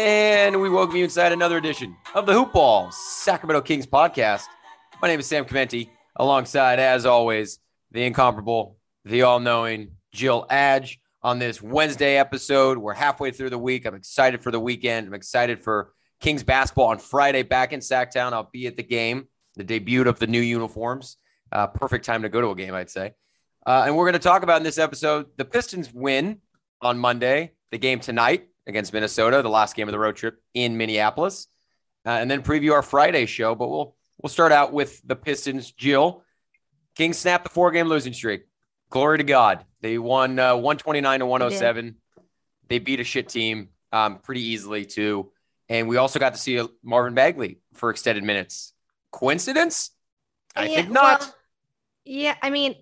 And we welcome you inside another edition of the Hoop Ball Sacramento Kings podcast. My name is Sam Chimenti, alongside, as always, the incomparable, the all knowing Jill Adge on this Wednesday episode. We're halfway through the week. I'm excited for the weekend. I'm excited for Kings basketball on Friday back in Sacktown. I'll be at the game, the debut of the new uniforms. Uh, perfect time to go to a game, I'd say. Uh, and we're going to talk about in this episode the Pistons win on Monday, the game tonight against Minnesota, the last game of the road trip in Minneapolis, uh, and then preview our Friday show. But we'll we'll start out with the Pistons. Jill, King snapped the four game losing streak. Glory to God. They won uh, 129 to 107. They beat a shit team um, pretty easily too. And we also got to see Marvin Bagley for extended minutes. Coincidence? I Yeah, think not. well, yeah, I mean,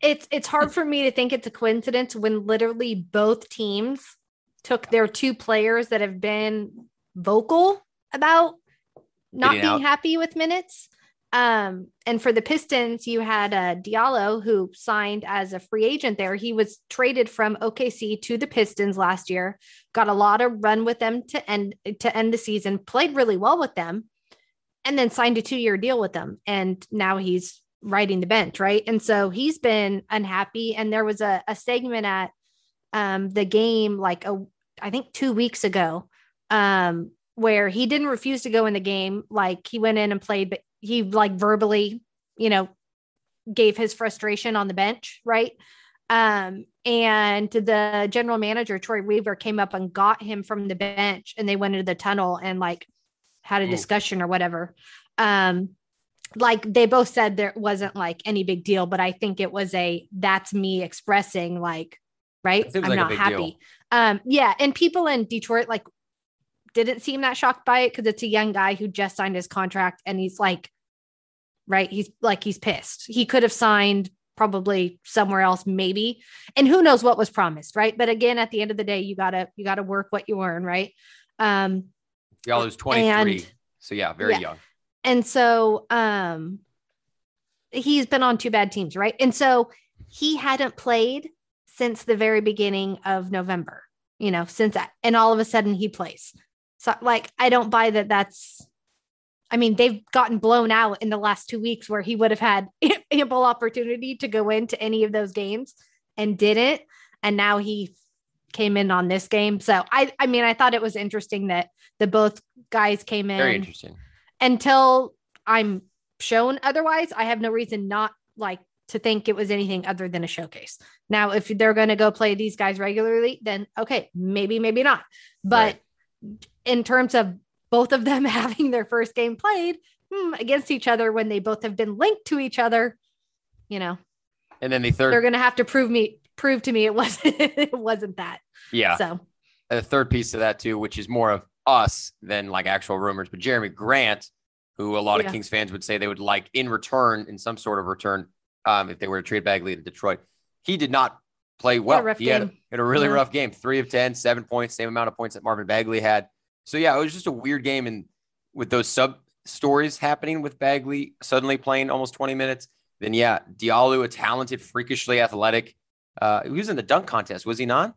it's it's hard for me to think it's a coincidence when literally both teams took their two players that have been vocal about not being out. happy with minutes. Um, and for the Pistons, you had uh, Diallo who signed as a free agent there. He was traded from OKC to the Pistons last year, got a lot of run with them to end to end the season, played really well with them, and then signed a two year deal with them. And now he's riding the bench, right? And so he's been unhappy. And there was a, a segment at um, the game, like a, I think two weeks ago, um, where he didn't refuse to go in the game. Like he went in and played, but he like verbally, you know, gave his frustration on the bench, right? Um, and the general manager, Troy Weaver, came up and got him from the bench and they went into the tunnel and like had a Ooh. discussion or whatever. Um, like they both said there wasn't like any big deal, but I think it was a that's me expressing like, right? I'm like not happy. deal. Um, yeah, and people in Detroit like didn't seem that shocked by it because it's a young guy who just signed his contract and he's like, right? He's like he's pissed. He could have signed probably somewhere else, maybe, and who knows what was promised, right? But again, at the end of the day, you gotta you gotta work what you earn, right? Um, Y'all was 23. And- so yeah, very yeah. young. and so um he's been on two bad teams right and so he hadn't played since the very beginning of november you know since that and all of a sudden he plays. So like i don't buy that that's i mean they've gotten blown out in the last two weeks where he would have had ample opportunity to go into any of those games and didn't. And now he came in on this game. So i i mean i thought it was interesting that the both guys came in Very interesting. until I'm shown otherwise, I have no reason not like to think it was anything other than a showcase. Now, if they're going to go play these guys regularly, then okay, maybe, maybe not. But in terms of both of them having their first game played hmm, against each other when they both have been linked to each other, you know, And then the third, they're going to have to prove me prove to me it wasn't it wasn't that. yeah, So a third piece of that too, which is more of us than like actual rumors. But Jerami Grant, who a lot Yeah. of Kings fans would say they would like in return, in some sort of return, um, if they were to trade Bagley to Detroit, he did not play well. he had, had a really No. rough game. Three of 10, seven points, same amount of points that Marvin Bagley had. So yeah, it was just a weird game. And with those sub stories happening with Bagley suddenly playing almost 20 minutes, then yeah, Diallo, a talented, freakishly athletic. Uh, he was in the dunk contest, was he not?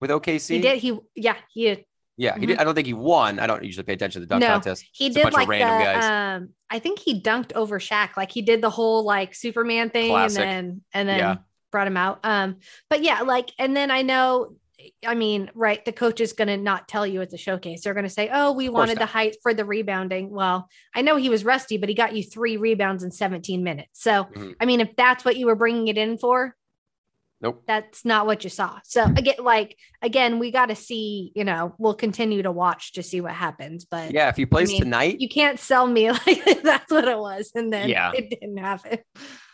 With OKC? he did he yeah, he Yeah, he did. I don't think he won. I don't usually pay attention to the dunk No, contest. He It's a did bunch of like the random guys. um I think he dunked over Shaq. Like he did the whole like Superman thing Classic. and then and then Yeah. brought him out. Um but yeah, like and then I know I mean, right, the coach is going to not tell you it's a showcase. They're going to say, "Oh, we wanted the height for the rebounding." Well, I know he was rusty, but he got you 3 rebounds in 17 minutes. So, Mhm. I mean, if that's what you were bringing it in for, Nope. that's not what you saw. So again, like again, we got to see. You know, we'll continue to watch to see what happens. But Yeah, if he plays mean, tonight, you can't sell me like that's what it was, and then Yeah. it didn't happen.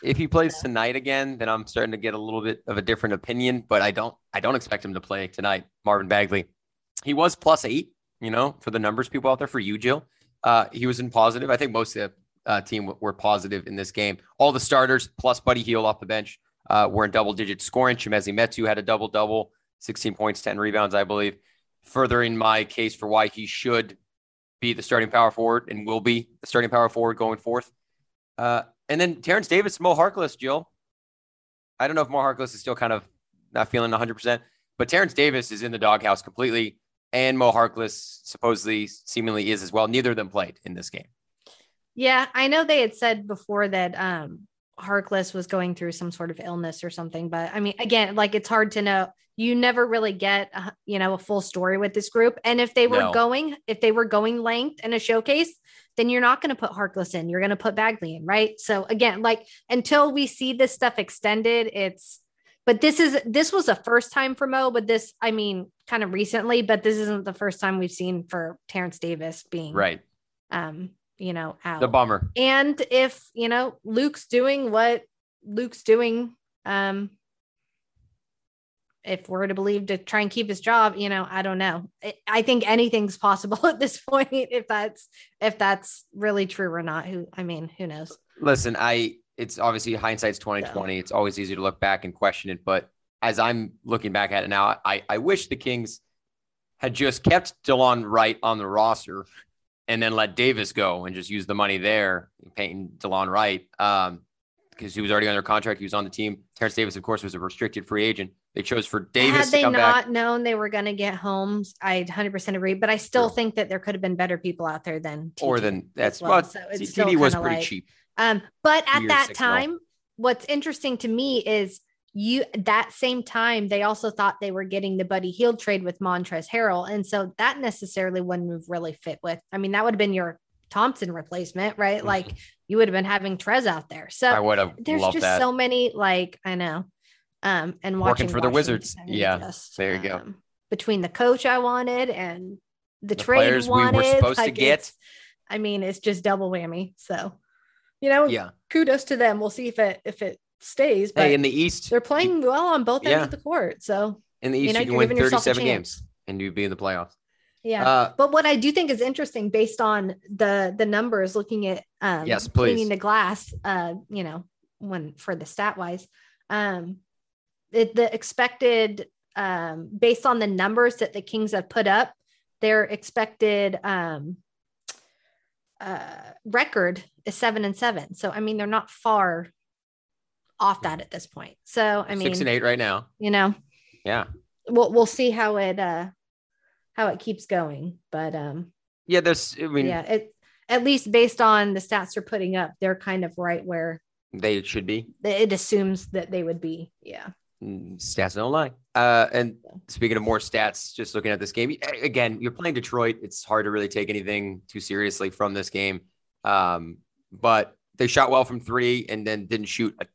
if he plays tonight again, then I'm starting to get a little bit of a different opinion. But I don't, I don't expect him to play tonight. Marvin Bagley, he was plus eight. You know, for the numbers people out there, for you, Jill, uh, he was in positive. I think most of the uh, team were positive in this game. All the starters plus Buddy Hield off the bench uh, were in double digit scoring. Chimezi Metu had a double double, 16 points, 10 rebounds, I believe, furthering my case for why he should be the starting power forward and will be the starting power forward going forth. Uh, and then Terrence Davis, Mo Harkless, Jill. I don't know if Mo Harkless is still kind of not feeling 100%, but Terrence Davis is in the doghouse completely. and Mo Harkless supposedly, seemingly is as well. Neither of them played in this game. Yeah, I know they had said before that um Harkless was going through some sort of illness or something, but I mean, again, like it's hard to know. You never really get, uh, you know, a full story with this group. And if they were No. going, if they were going length in a showcase, then you're not going to put Harkless in. You're going to put Bagley in, right? So again, like until we see this stuff extended, it's. But this is this was a first time for Mo, but this, I mean, kind of recently, but this isn't the first time we've seen for Terrence Davis being Right. um, you know, out. The bummer. and if you know Luke's doing what Luke's doing, um, if we're to believe to try and keep his job, you know, I don't know. I- I think anything's possible at this point. If that's if that's really true or not, who I mean, who knows? Listen, I it's obviously hindsight's 2020. It's always easy to look back and question it, but as I'm looking back at it now, I, I wish the Kings had just kept Delon Wright on the roster and then let Davis go and just use the money there, paying Delon Wright. Um, because he was already under contract. He was on the team. Terrence Davis, of course, was a restricted free agent. They chose for Davis Had they not back. known they were going to get Holmes, I 100% agree. But I still think that there could have been better people out there than Or than that's well. well, So it's TD was pretty like- cheap. Um, but at that six mil. time, what's interesting to me is you that same time they also thought they were getting the Buddy Hield trade with Montrezl Harrell, and so that necessarily wouldn't have really fit with. I mean, that would have been your Thompson replacement, right? Mhm. Like you would have been having Trez out there. So I would have there's loved just that. so many like I know. Um, and watching Working for the Washington Wizards. and Yeah, just, there you go. um, between the coach I wanted and the, The trade players we were wanted, supposed to get. I mean, it's just double whammy. So, you know, yeah. kudos to them. We'll see if it if it stays. But Hey, in the East, they're playing well on both ends Yeah. of the court. So in the you East, know, you can win giving 37 games and you'd be in the playoffs. yeah. Uh, but what I do think is interesting based on the the numbers, looking at um Yes, cleaning the glass, uh, you know, when for the stat wise, um, it, the expected um based on the numbers that the Kings have put up, their expected um uh record is seven and seven. So I mean, they're not far off that at this point. So I mean, six and eight right now. you know, Yeah. we'll we'll see how it uh how it keeps going but um Yeah. There's, I mean, yeah it at least based on the stats they're putting up they're kind of right where they should be. it assumes that they would be yeah Mm, Stats don't lie. Uh, and speaking of more stats, just looking at this game again, you're playing Detroit. It's hard to really take anything too seriously from this game. Um, but they shot well from three and then didn't shoot. A,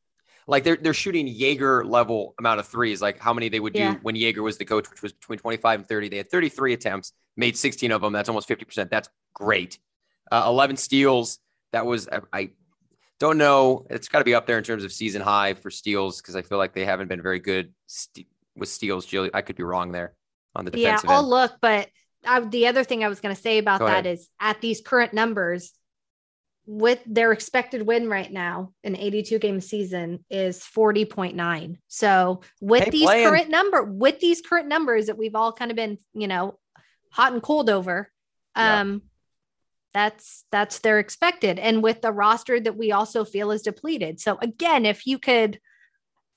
like they're they're shooting Joerger level amount of threes. Like how many they would do when Joerger was the coach, which was between 25 and 30. They had 33 attempts, made 16 of them. That's almost 50 percent. That's great. Uh, 11 steals. That was I, I don't know. It's got to be up there in terms of season high for steals because I feel like they haven't been very good st- with steals. Jill, I could be wrong there on the yeah i'll end. look but I, the other thing i was going to say about Go that ahead. is at these current numbers with their expected win right now an 82 game season is 40.9 so with Hey, these playing. current number with these current numbers that we've all kind of been you know hot and cold over um that's that's their expected. And with the roster that we also feel is depleted. So again if you could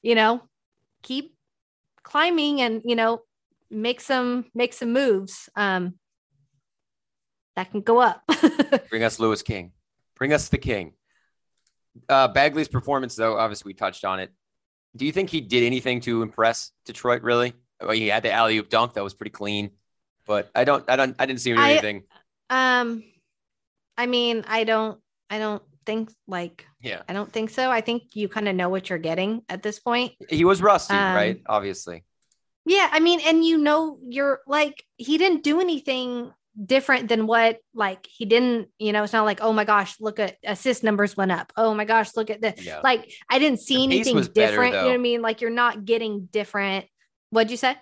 you know keep climbing and you know make some make some moves um that can go up. Bring us Louis King. Bring us the King. Uh, Bagley's performance, though, obviously we touched on it. Do you think he did anything to impress Detroit? Really? Well, he had the alley oop dunk that was pretty clean, but I don't, I don't, I didn't see him do I- anything. um i mean i don't i don't think like Yeah, i don't think so i think you kind of know what you're getting at this point he was rusty, Um, right? Obviously, Yeah, I mean, and you know, you're like, he didn't do anything different than what, like, he didn't, you know, it's not like, oh my gosh, look at assist numbers went up. Oh my gosh, look at this. yeah. Like, I didn't see anything was better, different. you know what I mean? Like, you're not getting different. What'd you say?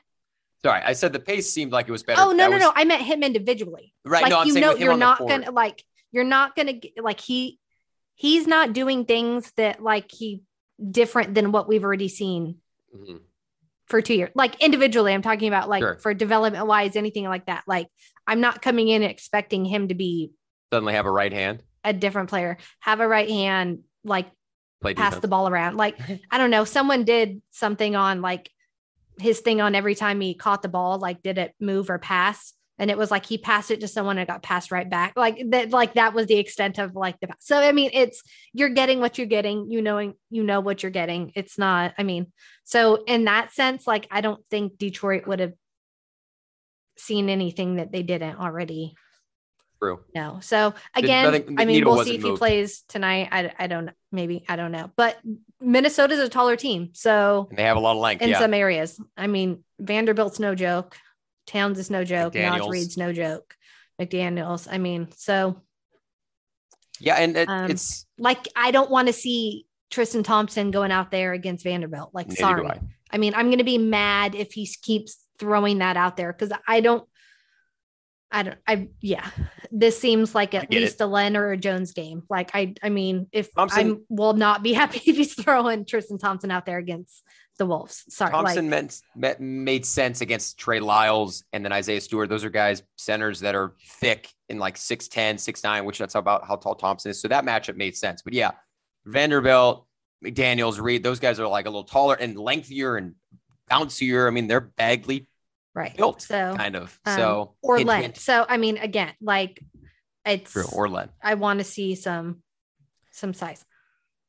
Sorry, I said the pace seemed like it was better. Oh, no, That no, was- no. I meant him individually. Right, Like, no, I'm you saying know, you're not gonna, like, you're not gonna, like, he, he's not doing things that, like, he different than what we've already seen Mhm. For two years. Like individually, I'm talking about like Sure. for development wise, anything like that. Like I'm not coming in expecting him to be Suddenly have a right hand, a different player, have a right hand, like play pass defense. the ball around. Like I don't know, someone did something on like his thing on every time he caught the ball, like did it move or pass? And it was like he passed it to someone and got passed right back. Like that, like that was the extent of like the so I mean it's you're getting what you're getting, you knowing you know what you're getting. It's not, I mean, so in that sense, like I don't think Detroit would have seen anything that they didn't already True. no. So again, the I mean, we'll see if he plays tonight. I, I don't maybe I don't know, but Minnesota's a taller team, so And they have a lot of length. in yeah. some areas, I mean, Vanderbilt's no joke, Towns is no joke, McDaniels. Reid's no joke, McDaniel's. I mean, so yeah. And it, Um, it's like I don't want to see Tristan Thompson going out there against Vanderbilt. Like, sorry, I. I mean, I'm going to be mad if he keeps throwing that out there because I don't, I don't, I, yeah, this seems like at least a Len or a Jones game. Like, I, I mean, if I will not be happy if he's throwing Tristan Thompson out there against the Wolves. Sorry. Thompson like, meant, made sense against Trey Lyles and then Isaiah Stewart. Those are guys, centers that are thick in like 6'10, 6'9, which that's about how tall Thompson is. So that matchup made sense. But yeah, Vanderbilt, McDaniels, Reid, those guys are like a little taller and lengthier and bouncier. I mean, they're Bagley right. built, So, kind of. um, so, or hint, hint. So, I mean, again, like it's, True. Or Len. I want to see some, some size.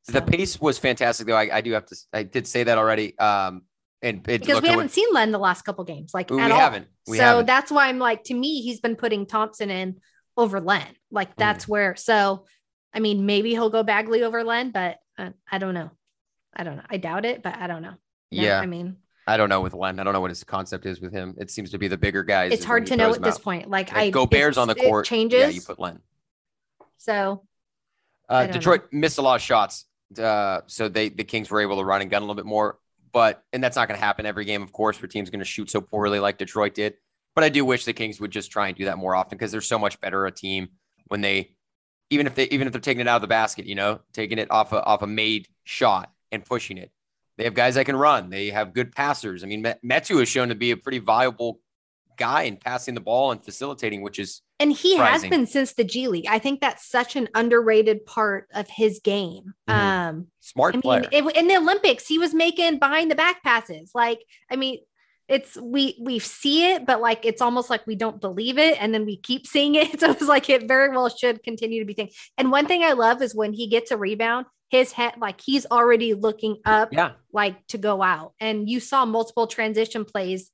The pace was fantastic, though. I, I do have to, I did say that already. Um, and it, because we haven't seen Len the last couple games, like we at all. haven't. We so haven't. that's why I'm like, to me, he's been putting Thompson in over Len. Mm. Like that's where. So, I mean, maybe he'll go Bagley over Len, but uh, I don't know. I don't know. I doubt it, but I don't know. No, yeah. I mean, I don't know with Len. I don't know what his concept is with him. It seems to be the bigger guys. it's hard to know at this out. point. Like, Like, I go Bears on the court. changes. Yeah, you put Len. so Uh, Detroit missed a lot of shots, uh, so they the Kings were able to run and gun a little bit more. But and that's not going to happen every game, of course, for teams going to shoot so poorly like Detroit did. But I do wish the Kings would just try and do that more often because they're so much better a team when they, even if they even if they're taking it out of the basket, you know, taking it off a off a made shot and pushing it. They have guys that can run. They have good passers. I mean, Met- Metu has shown to be a pretty viable guy in passing the ball and facilitating, which is and he has been since the G League. I think that's such an underrated part of his game. Mhm. Um, smart I player. mean, it, in the Olympics, he was making behind the back passes. Like, I mean, it's we we see it, but like it's almost like we don't believe it, and then we keep seeing it. So it's like it very well should continue to be thing. And one thing I love is when he gets a rebound, his head like he's already looking up, yeah. like to go out. And you saw multiple transition plays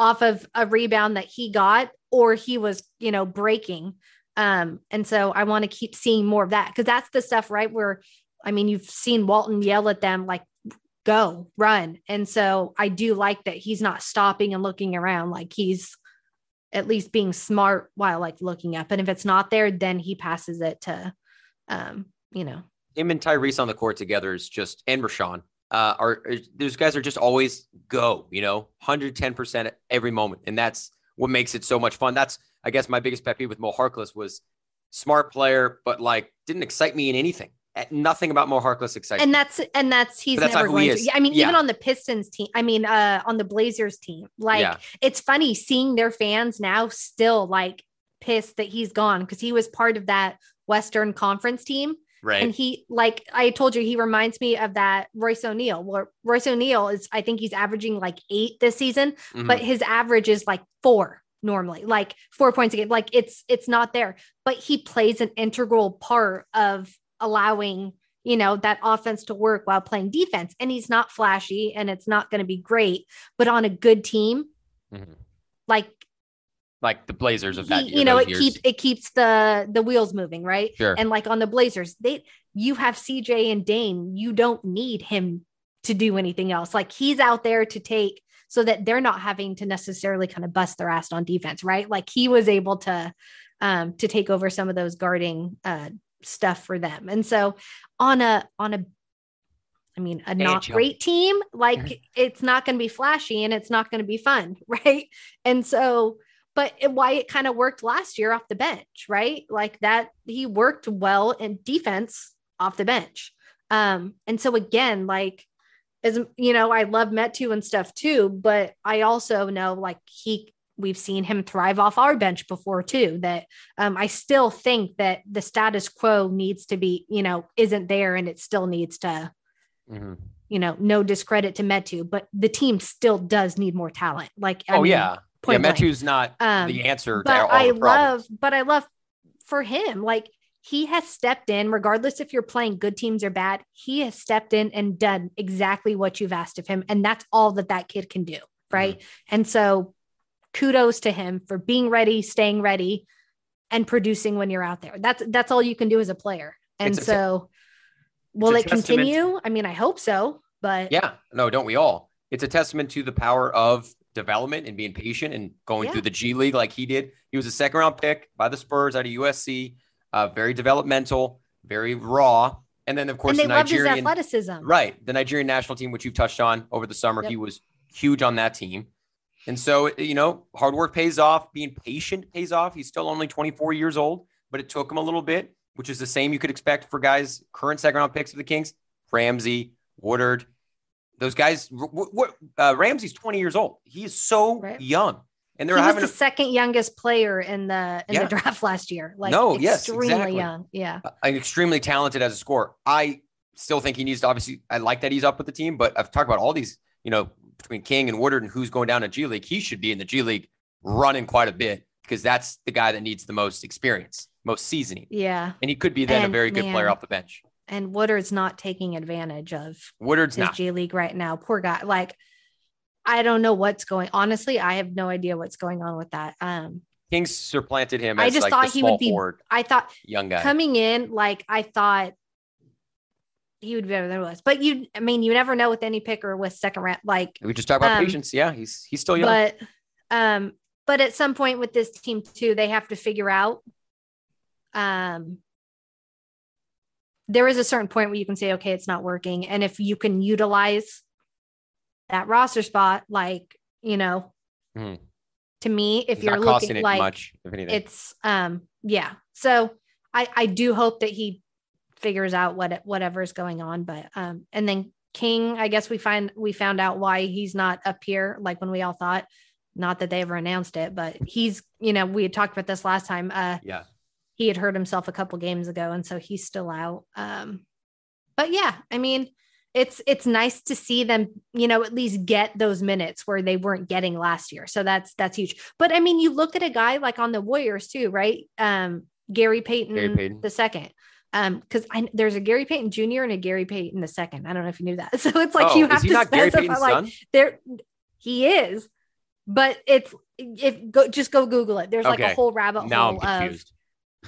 off of a rebound that he got, or he was, you know, breaking. Um, and so I want to keep seeing more of that because that's the stuff, right? Where I mean, you've seen Walton yell at them like, go, run. And so I do like that he's not stopping and looking around, like he's at least being smart while like looking up. And if it's not there, then he passes it to um, you know, him and Tyrese on the court together is just and Richaun uh, are are- those guys are just always go, you know, 110% every moment. And that's what makes it so much fun. That's I guess my biggest pet peeve with Mo Harkless was smart player, but like didn't excite me in anything. Nothing about Mo Harkless excites and that's and that's he's that's never who he going to. I mean, Yeah. even on the Pistons team, I mean, uh, on the Blazers team, like yeah. it's funny seeing their fans now still like pissed that he's gone because he was part of that Western Conference team. Right. And he, like I told you, he reminds me of that Royce O'Neale. Where Royce O'Neale is, I think he's averaging like eight this season, Mhm. but his average is like four normally, like four points a game. Like it's it's not there, but he plays an integral part of allowing you know that offense to work while playing defense. And he's not flashy, and it's not going to be great, but on a good team, Mhm. like like the Blazers of that he, year, you know, it years. keeps it keeps the the wheels moving, right? Sure. And like on the Blazers, they you have CJ and Dame, you don't need him to do anything else. Like he's out there to take so that they're not having to necessarily kind of bust their ass on defense, right? Like he was able to um to take over some of those guarding uh stuff for them. And so on a on a I mean, a not great team, like it's not going to be flashy and it's not going to be fun, right? And so but why it kind of worked last year off the bench, right? Like that he worked well in defense off the bench. Um, and so again, like as you know, I love Metu and stuff too, but I also know like he we've seen him thrive off our bench before too. That um, I still think that the status quo needs to be, you know, isn't there and it still needs to Mhm. you know, no discredit to Metu, but the team still does need more talent. Like, I oh mean, yeah. Point yeah. Metu's not Um, the answer to but all I love, but I love for him, like he has stepped in, regardless if you're playing good teams or bad, he has stepped in and done exactly what you've asked of him. And that's all that that kid can do. Right. Mm-hmm. And so kudos to him for being ready, staying ready, and producing when you're out there. That's, that's all you can do as a player. And It's a- so will it continue? I mean, I hope so, but Yeah, no, don't we all? It's a testament to the power of development and being patient and going Yeah. through the G League like he did. He was a second round pick by the Spurs out of USC, uh, very developmental, very raw. And then, of course, and they the loved his athleticism. right? The Nigerian national team, which you've touched on over the summer, Yep. he was huge on that team. And so, you know, hard work pays off, being patient pays off. He's still only 24 years old, but it took him a little bit, which is the same you could expect for guys, current second round picks of the Kings, Ramsey, Woodard. Those guys, what uh, Ramsey's 20 years old. He is so Right. young. And they're was having the second youngest player in the in Yeah. the draft last year. Like No, yes, extremely exactly. young. Yeah. a, an extremely talented as a scorer. I still think he needs to obviously, I like that he's up with the team, but I've talked about all these, you know, between King and Woodard and who's going down to G League. He should be in the G League running quite a bit because that's the guy that needs the most experience, most seasoning. Yeah. And he could be then a very good player off the bench. And Woodard's not taking advantage of Woodard's his not. G League right now. Poor guy. Like, I don't know what's going honestly, I have no idea what's going on with that. Um, Kings supplanted him I just like thought he would be forward, I thought young guy. coming in, like I thought he would be better than was. But you I mean, you never know with any picker with second round, like we just talk about um, patience. Yeah, he's he's still young. but um but at some point with this team too they have to figure out um there is a certain point where you can say okay it's not working and if you can utilize that roster spot like you know Mhm. to me if He's you're looking it like much, if anything. it's um yeah so i i do hope that he figures out what whatever's going on but um and then king i guess we find we found out why he's not up here like when we all thought not that they ever announced it but he's you know we had talked about this last time uh yeah. He had hurt himself a couple games ago and so he's still out. Um but yeah i mean it's it's nice to see them you know at least get those minutes where they weren't getting last year. So that's that's huge. But i mean you look at a guy like on the warriors too right? Um gary payton, Gary Payton. the second. Um because i there's a gary payton jr and a gary payton the second. I don't know if you knew that. So it's like oh, you have to specify like there he is but it's if go just go google it. There's like a whole rabbit Now I'm hole of.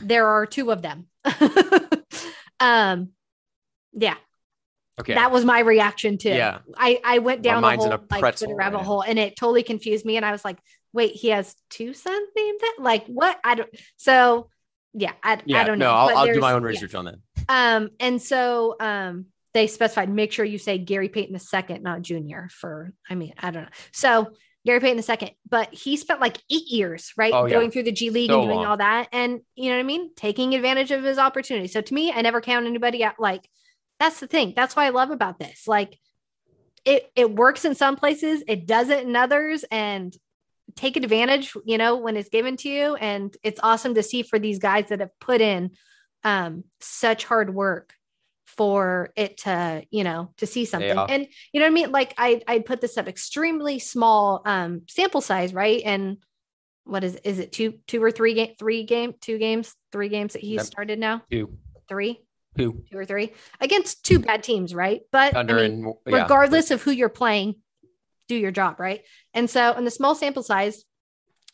There are two of them. um, yeah, Okay. that was my reaction to. Yeah. I I went down the mind's whole a like Twitter rabbit hole, and it totally confused me. And I was like, "Wait, he has two sons named that? Like what? I don't." So yeah, I, yeah. I don't know. No, I'll, I'll do my own yeah. research on that. Um, and so um, they specified make sure you say Gary Payton the second, not Junior. For I mean, I don't know. So Gary Payton the second, but he spent like eight years, right, Oh, yeah. going through the G League So and doing long. all that, and you know what I mean, taking advantage of his opportunity. So to me, I never count anybody out. Like that's the thing. That's what I love about this. Like it it works in some places, it doesn't in others, and take advantage, you know, when it's given to you. And it's awesome to see for these guys that have put in um such hard work for it to you know to see something Yeah. and you know what i mean like i i put this up extremely small um sample size right and what is is it two two or three game three game two games three games that he Yep. started now Two. three Two. two or three against two bad teams right but Under I mean, and yeah. regardless of who you're playing, do your job, right? And so, in the small sample size,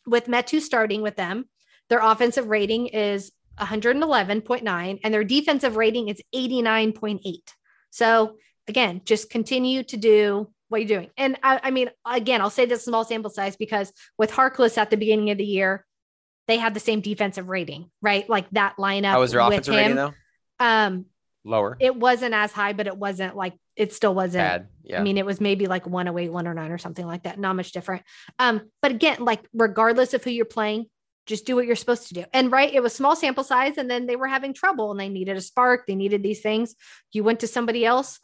with Metu starting with them, their offensive rating is 111.9 and their defensive rating is 89.8. So, again, just continue to do what you're doing. And I, I mean, again, I'll say this small sample size because with Harkless at the beginning of the year, they had the same defensive rating, right? Like that lineup. How was their with offensive him. rating though? Um, Lower. it wasn't as high, but it wasn't like it still wasn't Bad. Yeah. I mean, it was maybe like 108, 109 or something like that. Not much different. Um, but again, like regardless of who you're playing, just do what you're supposed to do. And right, it was small sample size, and then they were having trouble and they needed a spark, they needed these things. You went to somebody else,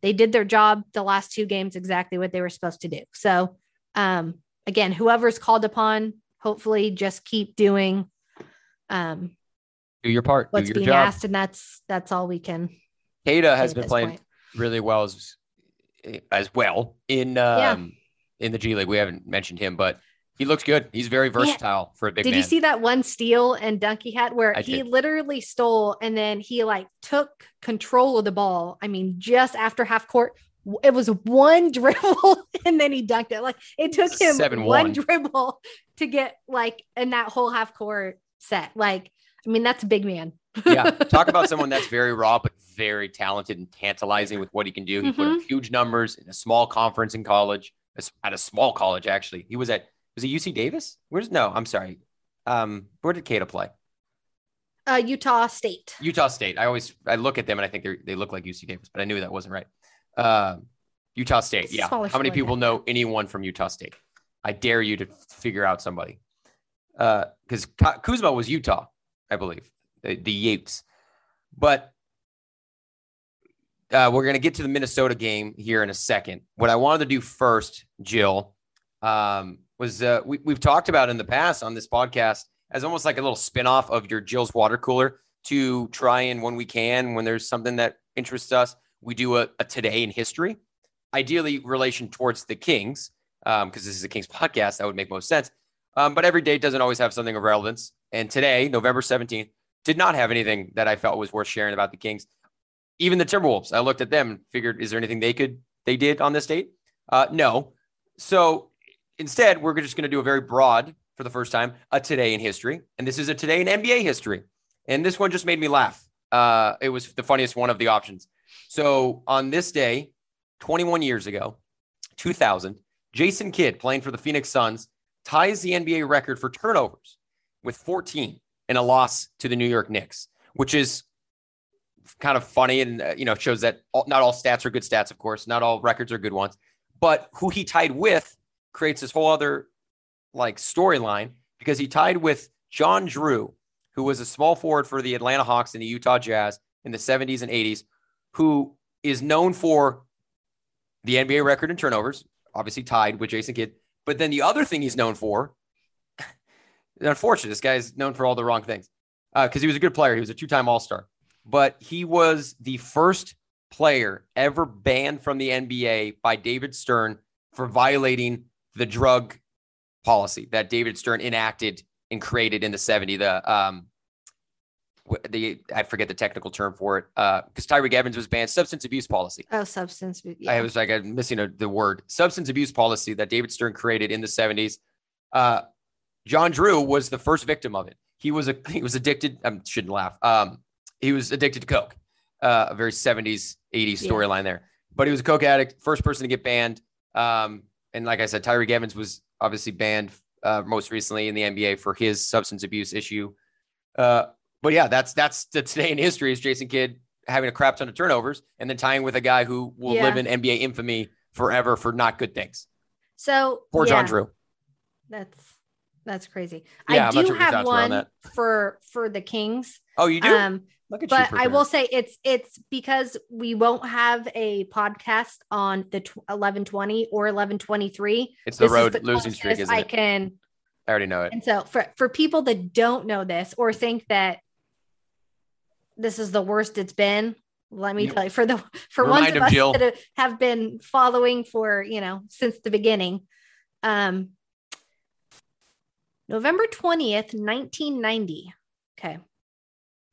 they did their job the last two games exactly what they were supposed to do. So um again, whoever's called upon, hopefully just keep doing um do your part. what's do your being job. asked, and that's that's all we can Queta has been playing point. really well as as well in um in the G League. We haven't mentioned him, but He looks good. He's very versatile yeah. for a big Did man. you see that one steal and dunk he had where I he did. literally stole and then he like took control of the ball? I mean, just after half court, it was one dribble and then he dunked it. Like it took him 7-1. one dribble to get like in that whole half court set. Like, I mean, that's a big man. yeah, talk about someone that's very raw but very talented and tantalizing with what he can do. He put up Mm-hmm. huge numbers in a small conference in college, at a small college actually. He was at was it UC Davis? Where's no? I'm sorry. Um, where did Queta play? Uh, Utah State. Utah State. I always I look at them and I think they they look like UC Davis, but I knew that wasn't right. Uh, Utah State. It's Yeah. How many people know anyone from Utah State? I dare you to figure out somebody. Uh, because Kuzma was Utah, I believe, the, the Yates. But uh, we're going to get to the Minnesota game here in a second. What I wanted to do first, Jill, um, was uh, we, we've talked about in the past on this podcast as almost like a little spinoff of your Jill's water cooler to try and when we can, when there's something that interests us, we do a, a today in history, ideally relation towards the Kings, because this is a Kings podcast. That would make most sense. Um, but every date doesn't always have something of relevance. And today, November 17th, did not have anything that I felt was worth sharing about the Kings. Even the Timberwolves, I looked at them and figured, is there anything they could they did on this date? Uh, no. So instead, we're just going to do a very broad, for the first time, a today in history, and this is a today in NBA history. And this one just made me laugh. Uh, it was the funniest one of the options. So on this day, 21 years ago, 2000, Jason Kidd, playing for the Phoenix Suns, ties the NBA record for turnovers with 14 in a loss to the New York Knicks, which is kind of funny and uh, you know shows that all, not all stats are good stats, of course, not all records are good ones, but who he tied with creates this whole other like storyline because he tied with John Drew, who was a small forward for the Atlanta Hawks and the Utah Jazz in the 70s and 80s, who is known for the NBA record in turnovers, obviously tied with Jason Kidd. But then the other thing he's known for, unfortunately, this guy's known for all the wrong things uh, because he was a good player. He was a two time All Star, but he was the first player ever banned from the NBA by David Stern for violating the drug policy that David Stern enacted and created in the 70s. The um, the I forget the technical term for it because Tyreke Evans was banned. Substance abuse policy. Oh, substance. Yeah. I was like, I'm missing a, the word substance abuse policy that David Stern created in the 70s. Uh, John Drew was the first victim of it. He was a he was addicted. I shouldn't laugh. Um, he was addicted to coke. Uh, a very 70s 80s Yeah. storyline there. But he was a coke addict, first person to get banned. Um, and like I said, Tyreke Evans was obviously banned uh, most recently in the NBA for his substance abuse issue. Uh, but yeah, that's that's the today in history is Jason Kidd having a crap ton of turnovers and then tying with a guy who will Yeah. live in NBA infamy forever for not good things. So Poor yeah, John Drew. That's that's crazy. Yeah, I I'm do sure have were on one for for the Kings. Oh, you do? Um, Look at you. but I will say it's it's because we won't have a podcast on the tw- 1120 or 1123. It's the This is road losing streak, isn't I it? can I already know it. And so for for people that don't know this or think that this is the worst it's been, let me Yep. tell you for the for Remind ones of them, us Jill. that have been following for, you know, since the beginning. Um November 20th, 1990. Okay.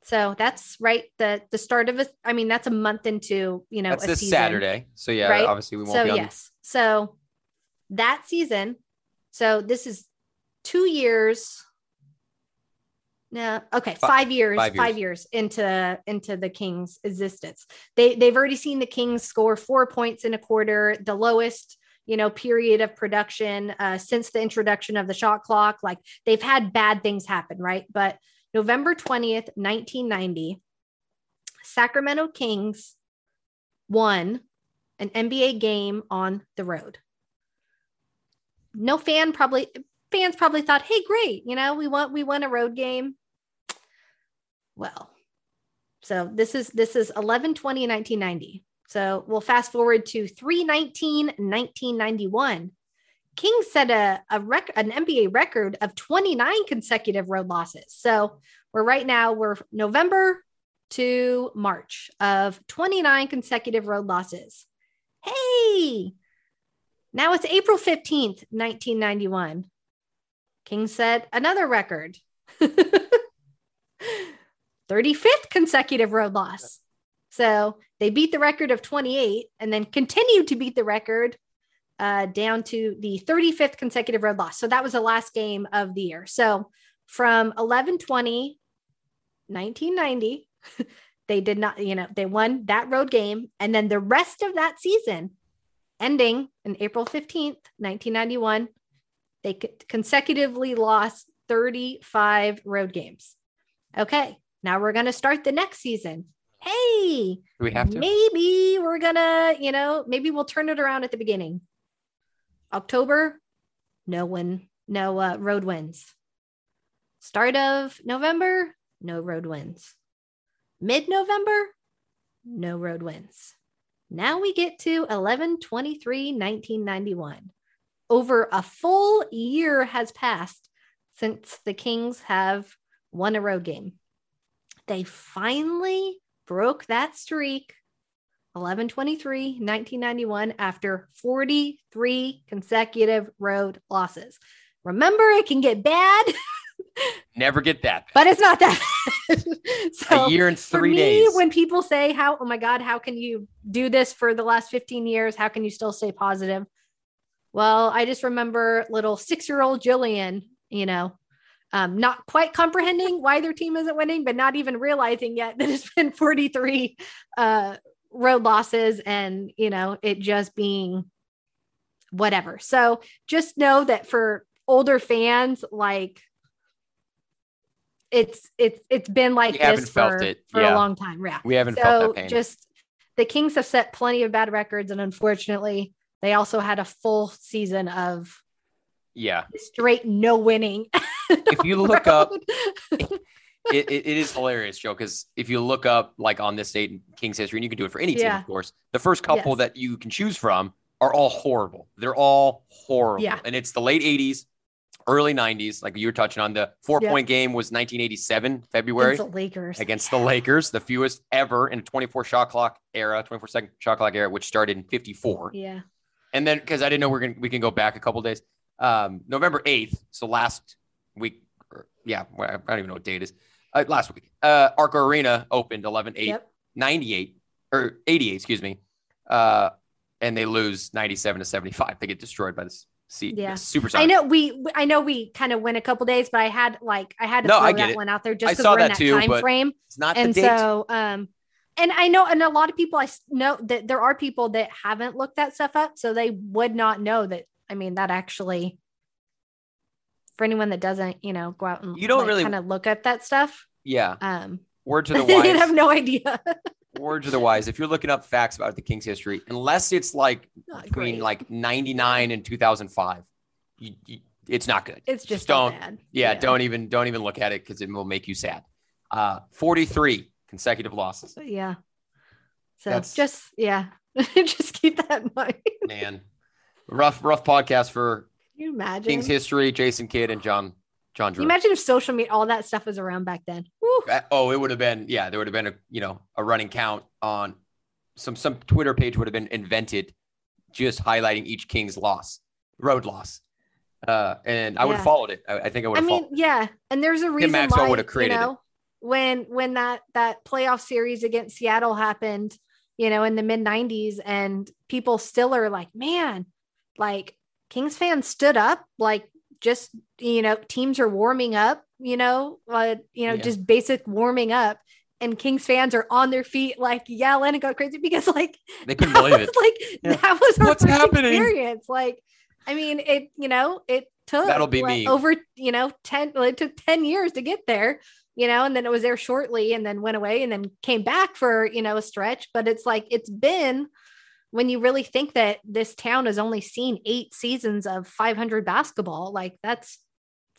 So that's right the the start of a I mean that's a month into, you know, That's a this season Saturday. So yeah, right? obviously we won't so be on. yes so that season so this is two years no okay Fi- five years five five years. into into the kings existence they they've already seen the kings score four points in a quarter the lowest you know period of production uh, since the introduction of the shot clock like they've had bad things happen right but november 20th 1990 sacramento kings won an NBA game on the road. No fan probably fans probably thought, "Hey, great, you know, we want we won a road game." Well, so this is this is 11 20 1990. So we'll fast forward to 319 1991. Kings set a, a rec- an NBA record of 29 consecutive road losses. So we're right now we're November to March of 29 consecutive road losses. Hey, now it's April 15th, 1991. King set another record. 35th consecutive road loss. So they beat the record of 28 and then continued to beat the record uh, down to the 35th consecutive road loss. So that was the last game of the year. So from 1120, 1990, they did not, you know, they won that road game. And then the rest of that season, ending in April 15th, 1991, they consecutively lost 35 road games. Okay, now we're going to start the next season. Hey, Do we have to? maybe we're going to, you know, maybe we'll turn it around at the beginning. October, no win, no uh, road wins. Start of November, no road wins. Mid November, no road wins. Now we get to 11 23 1991. Over a full year has passed since the Kings have won a road game. They finally broke that streak 11 23 1991 after 43 consecutive road losses. Remember, it can get bad, Never get that. but it's not that. bad. so a year and for three me, days. when people say, "How? Oh my God, how can you do this for the last 15 years? How can you still stay positive?" Well, I just remember little six-year-old Jillian, you know, um, not quite comprehending why their team isn't winning, but not even realizing yet that it's been 43 uh, road losses, and you know, it just being whatever. So just know that for older fans, like it's it's it's been like We haven't this felt for, it. for Yeah. a long time. Yeah. we haven't felt So that pain. just the Kings have set plenty of bad records, and unfortunately, they also had a full season of yeah. straight no winning. If you look up, road. it, it, it is hilarious, Joe, because if you look up like on this date in King's history, and you can do it for any team, Yeah. of course, the first couple Yes. that you can choose from are all horrible. They're all horrible. Yeah. And it's the late 80s, early 90s, like you were touching on. The four point game was 1987, February. Against the Lakers. against the Lakers, the fewest ever in a 24 shot clock era, 24 second shot clock era, which started in 54. Yeah. And then because I didn't know we're gonna we can go back a couple days. Um, November 8th, so last week, or, yeah, well, I don't even know what date it is. Uh, last week, uh, Arco Arena opened 11 8 Yep. 98 or 88, excuse me. Uh, and they lose 97 to 75. They get destroyed by this C Yeah. super I know we I know we kind of went a couple days, but I had like I had to No, throw I get that it. one out there just because saw we're in that too, time frame. It's not And so um and I know and a lot of people I know that there are people that haven't looked that stuff up, so they would not know that I mean that actually for anyone that doesn't, you know, go out and You don't really- kind of look up that stuff. yeah. Um Word to the wise. have no idea. words of the wise if you're looking up facts about the king's history unless it's like Not between great. like 99 and 2005 you, you, it's not good It's just don't- all bad. yeah, don't even don't even look at it because it will make you sad uh 43 consecutive losses Yeah. So That's- just yeah, just keep that in mind. Man rough rough podcast for you imagine? king's history jason kidd and john john drew imagine if social media, all that stuff was around back then? Woo. Uh, oh it would have been yeah there would have been a you know a running count on some some twitter page would have been invented just highlighting each king's loss road loss uh and i would have followed it i, I think i would I mean, followed yeah, and there's a reason Maxwell would have created you it. when when that that playoff series against Seattle happened, you know, in the mid '90s, and people still are like, man, like Kings fans stood up, like just you know, teams are warming up, you know, uh, you know, Yeah. just basic warming up. And Kings fans are on their feet, like yelling and go crazy because, like, they couldn't believe was it like Yeah. that was our What's first happening? experience. Like, I mean, it you know it took That'll be like, me. over you know ten. Well, it took ten years to get there, you know, and then it was there shortly, and then went away, and then came back for you know a stretch. But it's like it's been when you really think that this town has only seen eight seasons of 500 basketball, like that's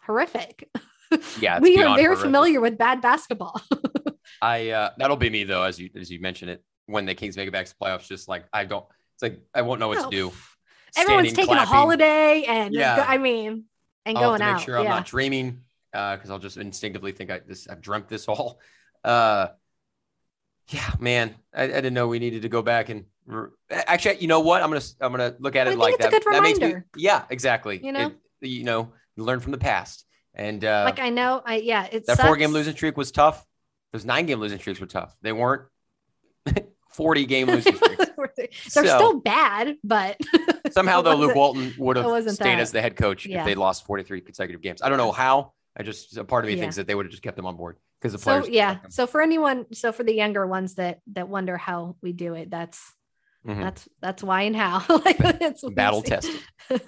horrific. yeah we are very horrific. familiar with bad basketball. i uh that'll be me though as you as you mentioned it when the kings make it back to playoffs just like i don't it's like i won't know what to do Everyone's Standing, taking a holiday and Yeah. go- I mean, and I'll have going to make out. sure i'm yeah. not dreaming uh because i'll just instinctively think i this i've dreamt this all uh yeah man I, I didn't know we needed to go back and re- actually you know what i'm gonna i'm gonna look at it like that that makes me yeah exactly You know? It- you know You learn from the past. And uh, like I know, I yeah, it's that four game losing streak was tough. Those nine game losing streaks were tough. They weren't 40 game losing streaks. They're So- still bad, but Somehow, though, Luke Walton would have stayed that. as the head coach Yeah. if they lost 43 consecutive games. I don't know how. I just a part of me Yeah. thinks that they would have just kept them on board because the So players. yeah, so for anyone, so for the younger ones that that wonder how we do it, that's Mhm. that's that's why and how. like it's battle tested.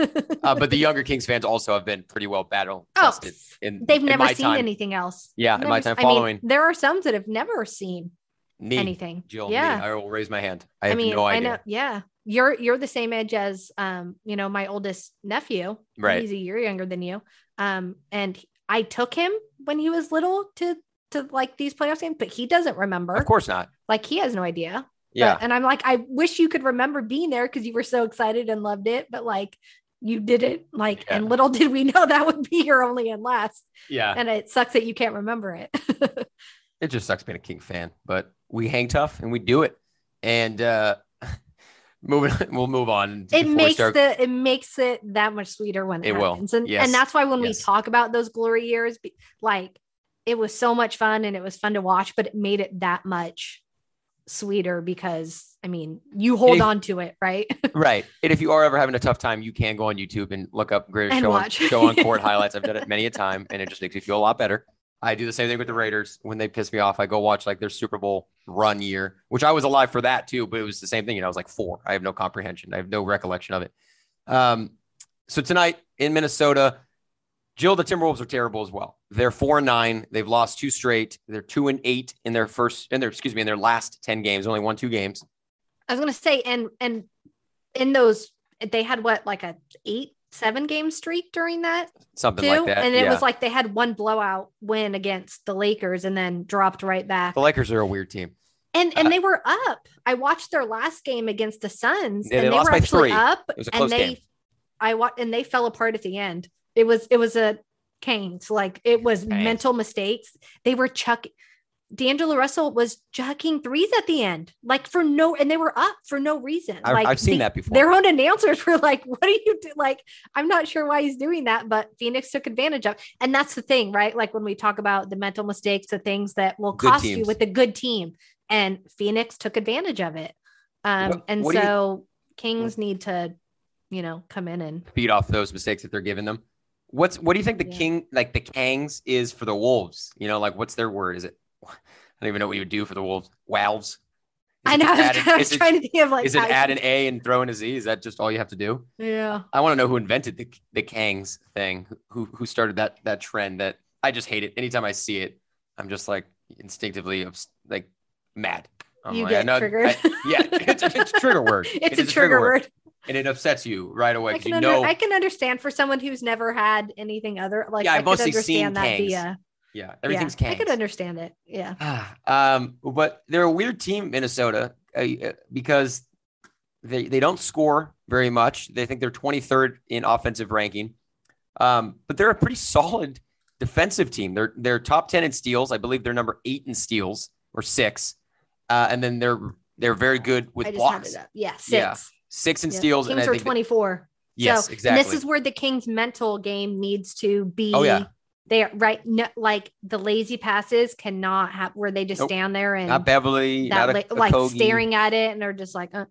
Uh, but the younger Kings fans also have been pretty well battle Oh, tested. in, They've in never seen time. anything else. Yeah, in my time I mean, following. there are some that have never seen Me, anything. Jill, yeah. me. I will raise my hand. I I, have mean, no I idea. know. Yeah, you're you're the same age as um, you know, my oldest nephew. Right. He's a year younger than you. Um, and I took him when he was little to to like these playoff games, but he doesn't remember. Of course not. Like he has no idea. Yeah. But- and I'm like, I wish you could remember being there because you were so excited and loved it, but like you didn't like, and little did we know that would be your only and last. yeah. And it sucks that you can't remember it. it just sucks being a King fan, but we hang tough and we do it. And uh moving, we'll move on. it makes the it makes it that much sweeter when it, It will. happens. And Yes. and that's why when Yes. we talk about those glory years, like it was so much fun and it was fun to watch, but it made it that much sweeter because I mean you hold If- on to it, right? right. And if you are ever having a tough time, you can go on YouTube and look up greatest show on, show on court highlights. I've done it many a time, and it just makes me feel a lot better. I do the same thing with the Raiders. When they piss me off, I go watch like their Super Bowl run year, which I was alive for that too, but it was the same thing. You know, I was like four. I have no comprehension. I have no recollection of it. Um, so tonight in Minnesota, Jill, the Timberwolves are terrible as well. They're four and nine. They've lost two straight. They're two and eight in their first, in their excuse me, in their last ten games. Only won two games. I was gonna say, and and in those they had what like a eight, seven game streak during that Something too. like that. and it yeah. was like they had one blowout win against the Lakers and then dropped right back. the Lakers are a weird team. And and Uh, they were up. I watched their last game against the Suns, Yeah, and they lost were actually three. up. It was a and they, game. I watched, and they fell apart at the end. It was it was a Kangs. Like it was Kangs. mental mistakes. They were chucking. D'Angelo Russell was chucking threes at the end, like for no, and they were up for no reason. I've, like I've seen the- that before. Their own announcers were like, "What do you do?" Like, I'm not sure why he's doing that, but Phoenix took advantage of. And that's the thing, right? Like when we talk about the mental mistakes, the things that will Good cost you with a good team, and Phoenix took advantage of it. Um, What- and what do you- so Kings need to, you know, come in and beat off those mistakes that they're giving them. What's what do you think the Yeah. king like the Kangs is for the Wolves? You know, like what's their word? Is it? Don't even know what you would do for the Wolves. Wolves. I know. I was, an- trying, I was it- to think of like is it add an A and throw in a Z? Is that just all you have to do? yeah. I want to know who invented the the Kangs thing. Who who started that that trend that I just hate it. Anytime I see it, I'm just like instinctively like mad. I'm You like, get I know- triggered. I- yeah, it's, a- it's a trigger word. It It's a trigger word. and it upsets you right away I because can, you under, know. I can understand for someone who's never had anything other like Yeah, I I've mostly seen that Kangs. via yeah, everything's yeah, I could understand it. Yeah. um, but they're a weird team, Minnesota, uh, uh, because they they don't score very much. They think they're 23rd in offensive ranking, um, but they're a pretty solid defensive team. They're they're top 10 in steals. I believe they're number eight in steals or six, uh, and then they're they're very good with I just had blocks. Yeah, six. Yeah, Six in Yeah. steals, and Kings I are think that- 24. yes, so, exactly. And this is where the Kings mental game needs to be. Oh, yeah. They are right. No, like the lazy passes cannot have where they just Nope. stand there and not Beverly, that not a, li- a like staring at it and they're just like, uh,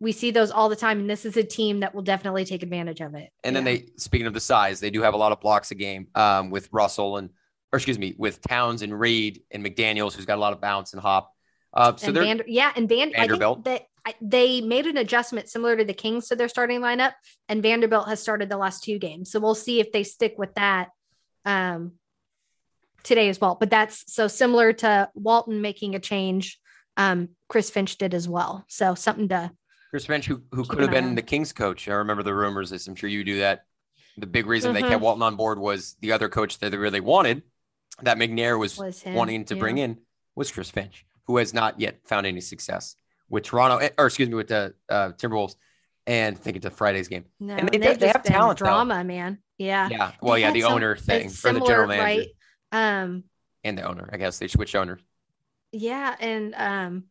we see those all the time. And this is a team that will definitely take advantage of it. And then they, speaking of the size, they do have a lot of blocks a game um, with Russell and, or excuse me, with Towns and Reid and McDaniels, who's got a lot of bounce and hop. Uh, so and they're Vander, yeah, and Van, Vanderbilt. I think that I, they made an adjustment similar to the Kings to their starting lineup, and Vanderbilt has started the last two games. So we'll see if they stick with that um, today as well. But that's so similar to Walton making a change. Um, Chris Finch did as well. So something to Chris Finch, who, who could have been the Kings coach. I remember the rumors. As I'm sure you do that. The big reason they Mhm. kept Walton on board was the other coach that they really wanted, that McNair was, was him wanting to yeah. bring in, was Chris Finch, who has not yet found any success with Toronto, eh, or excuse me, with the uh, Timberwolves. And thinking to Friday's game. No, And they- they- they have talent, though. drama, man. Yeah. Yeah. Well, They yeah, the some- owner thing or the general manager right? Um, and the owner. I guess they switched owners. Yeah, and um,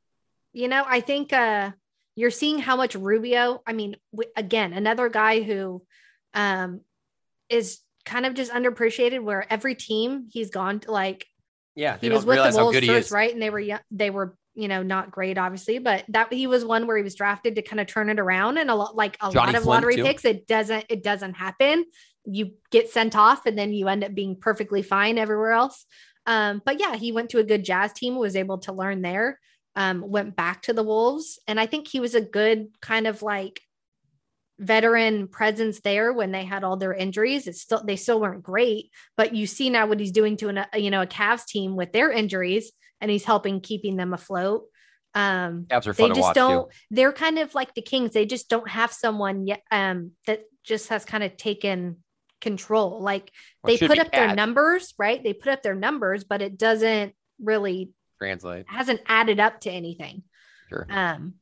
you know, I think uh, you're seeing how much Rubio. I mean, w- again, another guy who um is kind of just underappreciated where every team he's gone to like Yeah, he was with the Wolves first, right? And they were young, they were you know not great, obviously, but that he was one where he was drafted to kind of turn it around. And a lot like a Jonny lot of Flynn, lottery too. picks, it doesn't it doesn't happen. You get sent off, and then you end up being perfectly fine everywhere else. Um, but yeah, he went to a good jazz team, was able to learn there. Um, went back to the Wolves, and I think he was a good kind of like veteran presence there when they had all their injuries. It's still they still weren't great, but you see now what he's doing to an you know a Cavs team with their injuries, and he's helping keeping them afloat. Um, Cavs are they fun to just don't. too. They're kind of like the Kings. They just don't have someone yet um, that just has kind of taken control. Like Well, they put up their numbers, right? They put up their numbers, but it doesn't really translate. hasn't added up to anything. Sure. Um,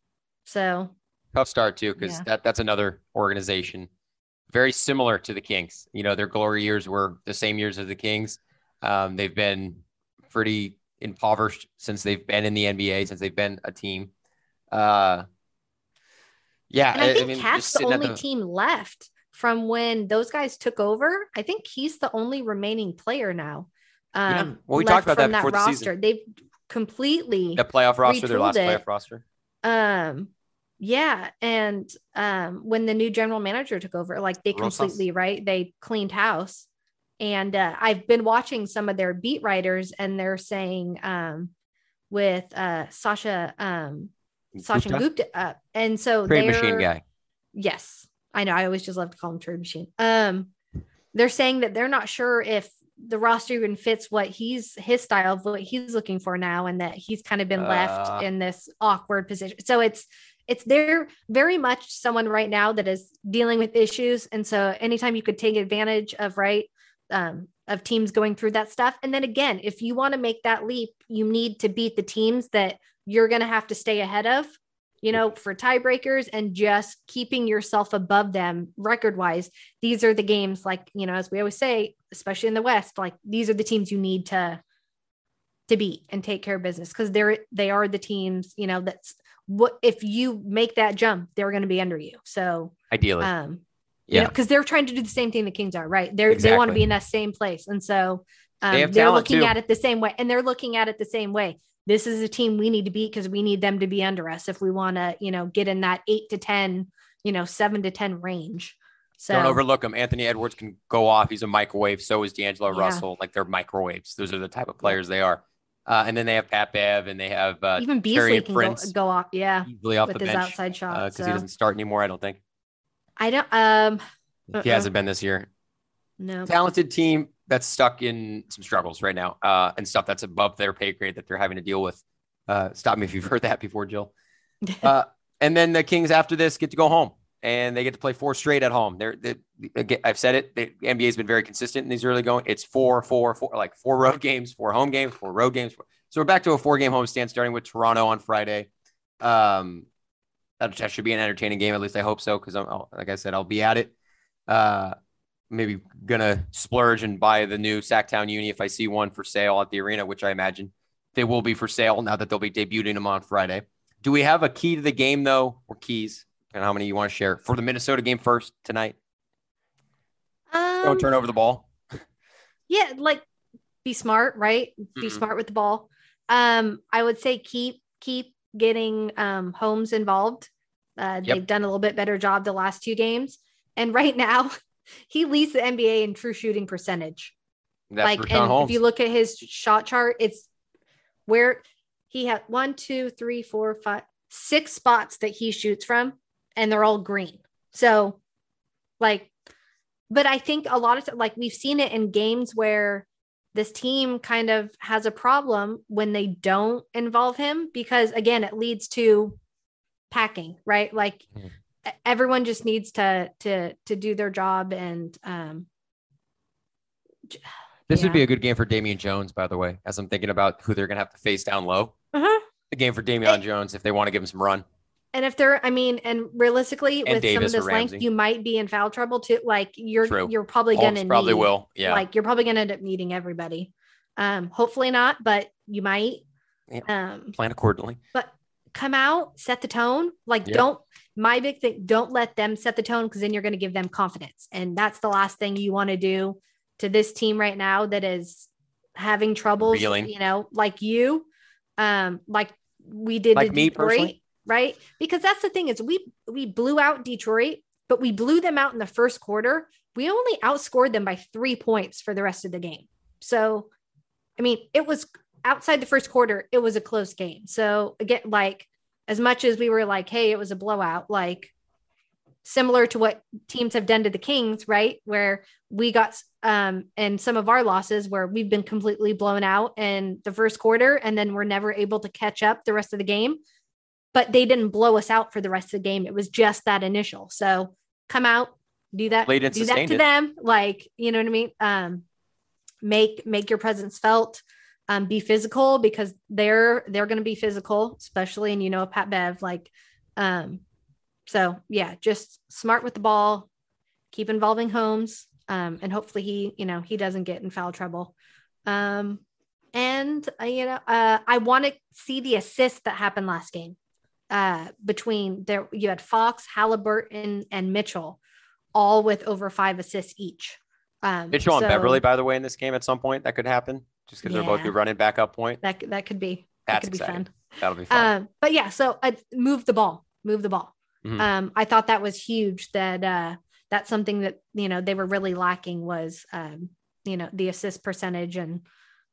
so Tough start too, because Yeah. that that's another organization very similar to the Kings. You know, their glory years were the same years as the Kings. Um, they've been pretty impoverished since they've been in the NBA, since they've been a team. Uh, yeah, And I think mean, KAT's the only team left from when those guys took over. I think he's the only remaining player now. Yeah. Um, Well, we talked about that before the roster. season. They've completely, the playoff roster, their last it. playoff roster. um, yeah. And um, when the new general manager took over, like they Rosas. completely, right? They cleaned house. And uh, I've been watching some of their beat writers, and they're saying um, with uh, Sasha, um, Sasha Gupta? Gupta, uh, and so Trade they're machine guy. Yes, I know. I always just love to call him trade machine. Um, they're saying that they're not sure if the roster even fits what he's his style of what he's looking for now, and that he's kind of been Uh. left in this awkward position. So it's it's they're very much someone right now that is dealing with issues, and so anytime you could take advantage of right um, of teams going through that stuff, and then again, if you want to make that leap, you need to beat the teams that you're going to have to stay ahead of you know, for tiebreakers and just keeping yourself above them record wise. These are the games, like, you know, as we always say, especially in the West, like these are the teams you need to to beat and take care of business because they're they are the teams, you know, that's what if you make that jump, they're going to be under you. So Ideally, um yeah. because they're trying to do the same thing the Kings are, right? They're they want to be in that same place. And so um, they they're looking too. at it the same way. And they're looking at it the same way. This is a team we need to beat because we need them to be under us if we want to, you know, get in that eight to 10, you know, seven to 10 range. So Don't overlook them. Anthony Edwards can go off. He's a microwave. So is D'Angelo Yeah. Russell. Like they're microwaves. Those are the type of players they are. Uh, and then they have Pat Bev and they have uh, even Terry Beasley can go, go off. Yeah. easily off With the his bench outside shot. because so. he doesn't start anymore. I don't think I don't, um, he Uh-uh. hasn't been this year. no. Talented team that's stuck in some struggles right now uh, and stuff that's above their pay grade that they're having to deal with. Uh, stop me if you've heard that before, Jill. Uh, and then the Kings after this get to go home and they get to play four straight at home. They're, they, again, I've said it. The NBA has been very consistent in these early going. It's four, four, four, like four road games, four home games, four road games. So we're back to a four game homestand starting with Toronto on Friday. Um, that, should be an entertaining game. At least I hope so. Cause I'm, like I said, I'll be at it. Uh, maybe gonna splurge and buy the new Sactown Uni if I see one for sale at the arena, which I imagine they will be for sale now that they'll be debuting them on Friday. Do we have a key to the game though, or keys? And how many you want to share for the Minnesota game first tonight? Um, Don't turn over the ball. yeah like be smart right be Mhm. smart with the ball um i would say keep keep getting um homes involved uh Yep. they've done a little bit better job the last two games and right now he leads the nba in true shooting percentage That's like Richaun and Holmes. if you look at his shot chart it's where he had one two three four five six spots that he shoots from and they're all green so like but i think a lot of like we've seen it in games where this team kind of has a problem when they don't involve him because again it leads to packing right like Mhm. e- everyone just needs to to to do their job and um this would be a good game for Damian Jones, by the way, as I'm thinking about who they're gonna have to face down low. uh-huh. The game for Damian. Jones if they want to give him some run. And if they're, I mean, and realistically, And with Davis some of this length, you might be in foul trouble too. Like you're, True. you're probably Holmes gonna probably need, will. Yeah. Like you're probably gonna end up needing everybody. Um, hopefully not, but you might. Yeah. Um, Plan accordingly. but come out, set the tone. Like Yeah. don't. My big thing, don't let them set the tone because then you're going to give them confidence, and that's the last thing you want to do. to this team right now that is having troubles, Reeling. you know, like you, um, like we did Like me Detroit, personally? right? Because that's the thing is we we blew out Detroit, but we blew them out in the first quarter. We only outscored them by three points for the rest of the game. So, I mean, it was outside the first quarter, it was a close game. So again, like as much as we were like, hey, it was a blowout, like similar to what teams have done to the Kings, right? Where we got um and some of our losses where we've been completely blown out in the first quarter and then we're never able to catch up the rest of the game. But they didn't blow us out for the rest of the game. It was just that initial. So come out, do that, do that to it. them. Like, you know what I mean? Um make make your presence felt. Um, be physical because they're they're going to be physical, especially and you know Pat Bev like, um, so yeah, just smart with the ball, keep involving Holmes, um, and hopefully he you know he doesn't get in foul trouble. Um, and uh, you know uh, I want to see the assist that happened last game uh, between there. You had Fox, Halliburton, and Mitchell, all with over five assists each. Um, Mitchell and Beverley, by the way, in this game at some point that could happen, just because they're both Yeah. be running back up point. That that could be that That's could be fun. That'll be fun. Um, but yeah, so uh, move the ball, move the ball. Mhm. Um, I thought that was huge. That uh, that's something that you know they were really lacking was um, you know the assist percentage and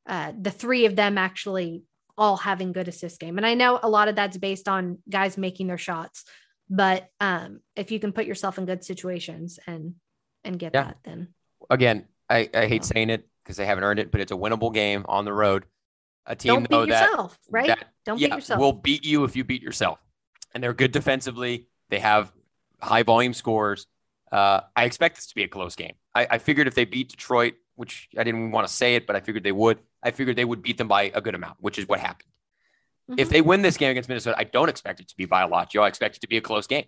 uh, the three of them actually all having good assist game. And I know a lot of that's based on guys making their shots, but um, if you can put yourself in good situations and and get Yeah. that, then Again, I, I hate Yeah. saying it because they haven't earned it, but it's a winnable game on the road. A team don't though beat that yourself, right? that- don't yeah, beat yourself. We'll beat you if you beat yourself. And they're good defensively. They have high volume scores. Uh, I expect this to be a close game. I, I figured if they beat Detroit, which I didn't want to say it, but I figured they would. I figured they would beat them by a good amount, which is what happened. If Mhm. they win this game against Minnesota, I don't expect it to be by a lot, Joe. I expect it to be a close game.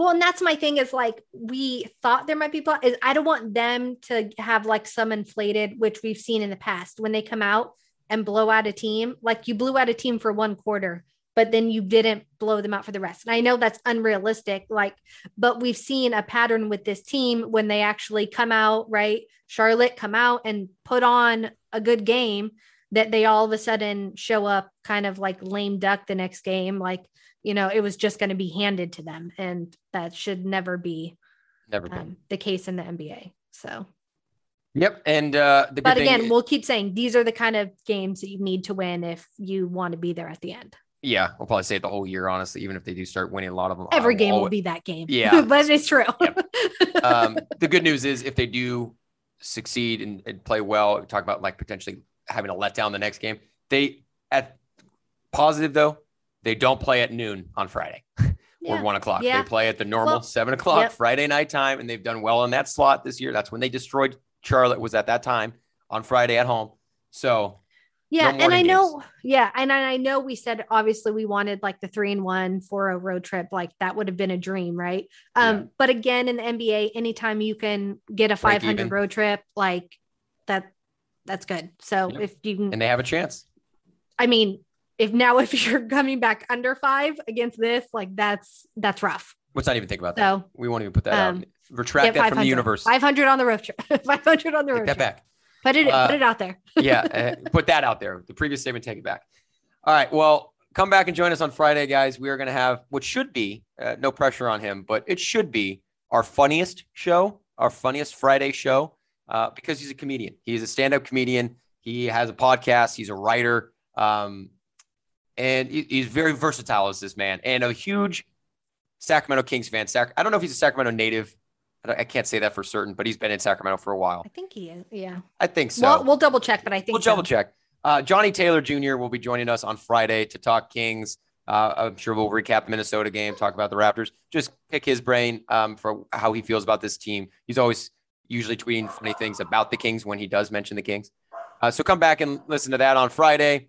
Well, and that's my thing is like we thought there might be plot is I don't want them to have like some inflated, which we've seen in the past when they come out and blow out a team. Like you blew out a team for one quarter, but then you didn't blow them out for the rest. And I know that's unrealistic, like, but we've seen a pattern with this team when they actually come out, right? Charlotte come out and put on a good game that they all of a sudden show up kind of like lame duck the next game. Like, you know, it was just going to be handed to them. And that should never be Never um, the case in the NBA. So, Yep. And uh, the but again, is- we'll keep saying these are the kind of games that you need to win if you want to be there at the end. yeah, we'll probably say it the whole year, honestly, even if they do start winning a lot of them. Every game will be that game. Yeah. but it's true. um, the good news is if they do succeed and, and play well, talk about like potentially having a letdown the next game. They at positive though, they don't play at noon on Friday or Yeah. one o'clock. Yeah. They play at the normal Well, seven o'clock yep. Friday night time, and they've done well in that slot this year. That's when they destroyed Charlotte. Was at that time on Friday at home. So Yeah, No and I morning know, yeah, and I know we said obviously we wanted like the three and one for a road trip, like that would have been a dream, right? Um, Yeah. but again, in the NBA, anytime you can get a 500 road trip, like that, that's good. So Yep. if you can, and they have a chance. I mean, if now if you're coming back under five against this, like that's that's rough. Let's not even think about that. We won't even put that Um, out. Retract that from the universe. 500 on the road trip, 500 on the Take road that trip. back. Put it, Uh, put it out there. yeah, uh, put that out there. The previous statement, take it back. All right. Well, come back and join us on Friday, guys. We are going to have what should be uh, no pressure on him, but it should be our funniest show, our funniest Friday show, uh, because he's a comedian. He's a stand-up comedian. He has a podcast. He's a writer, um, and he's very versatile as this man, and a huge Sacramento Kings fan. Sac- I don't know if he's a Sacramento native. I, don't- I can't say that for certain, but he's been in Sacramento for a while. I think he is. Yeah. I think so. Well, we'll double check, but I think We'll so. double check. Uh, Johnny Taylor Jr. will be joining us on Friday to talk Kings. Uh, I'm sure we'll recap the Minnesota game, talk about the Raptors, just pick his brain um, for how he feels about this team. He's always usually tweeting funny things about the Kings when he does mention the Kings. Uh, so come back and listen to that on Friday.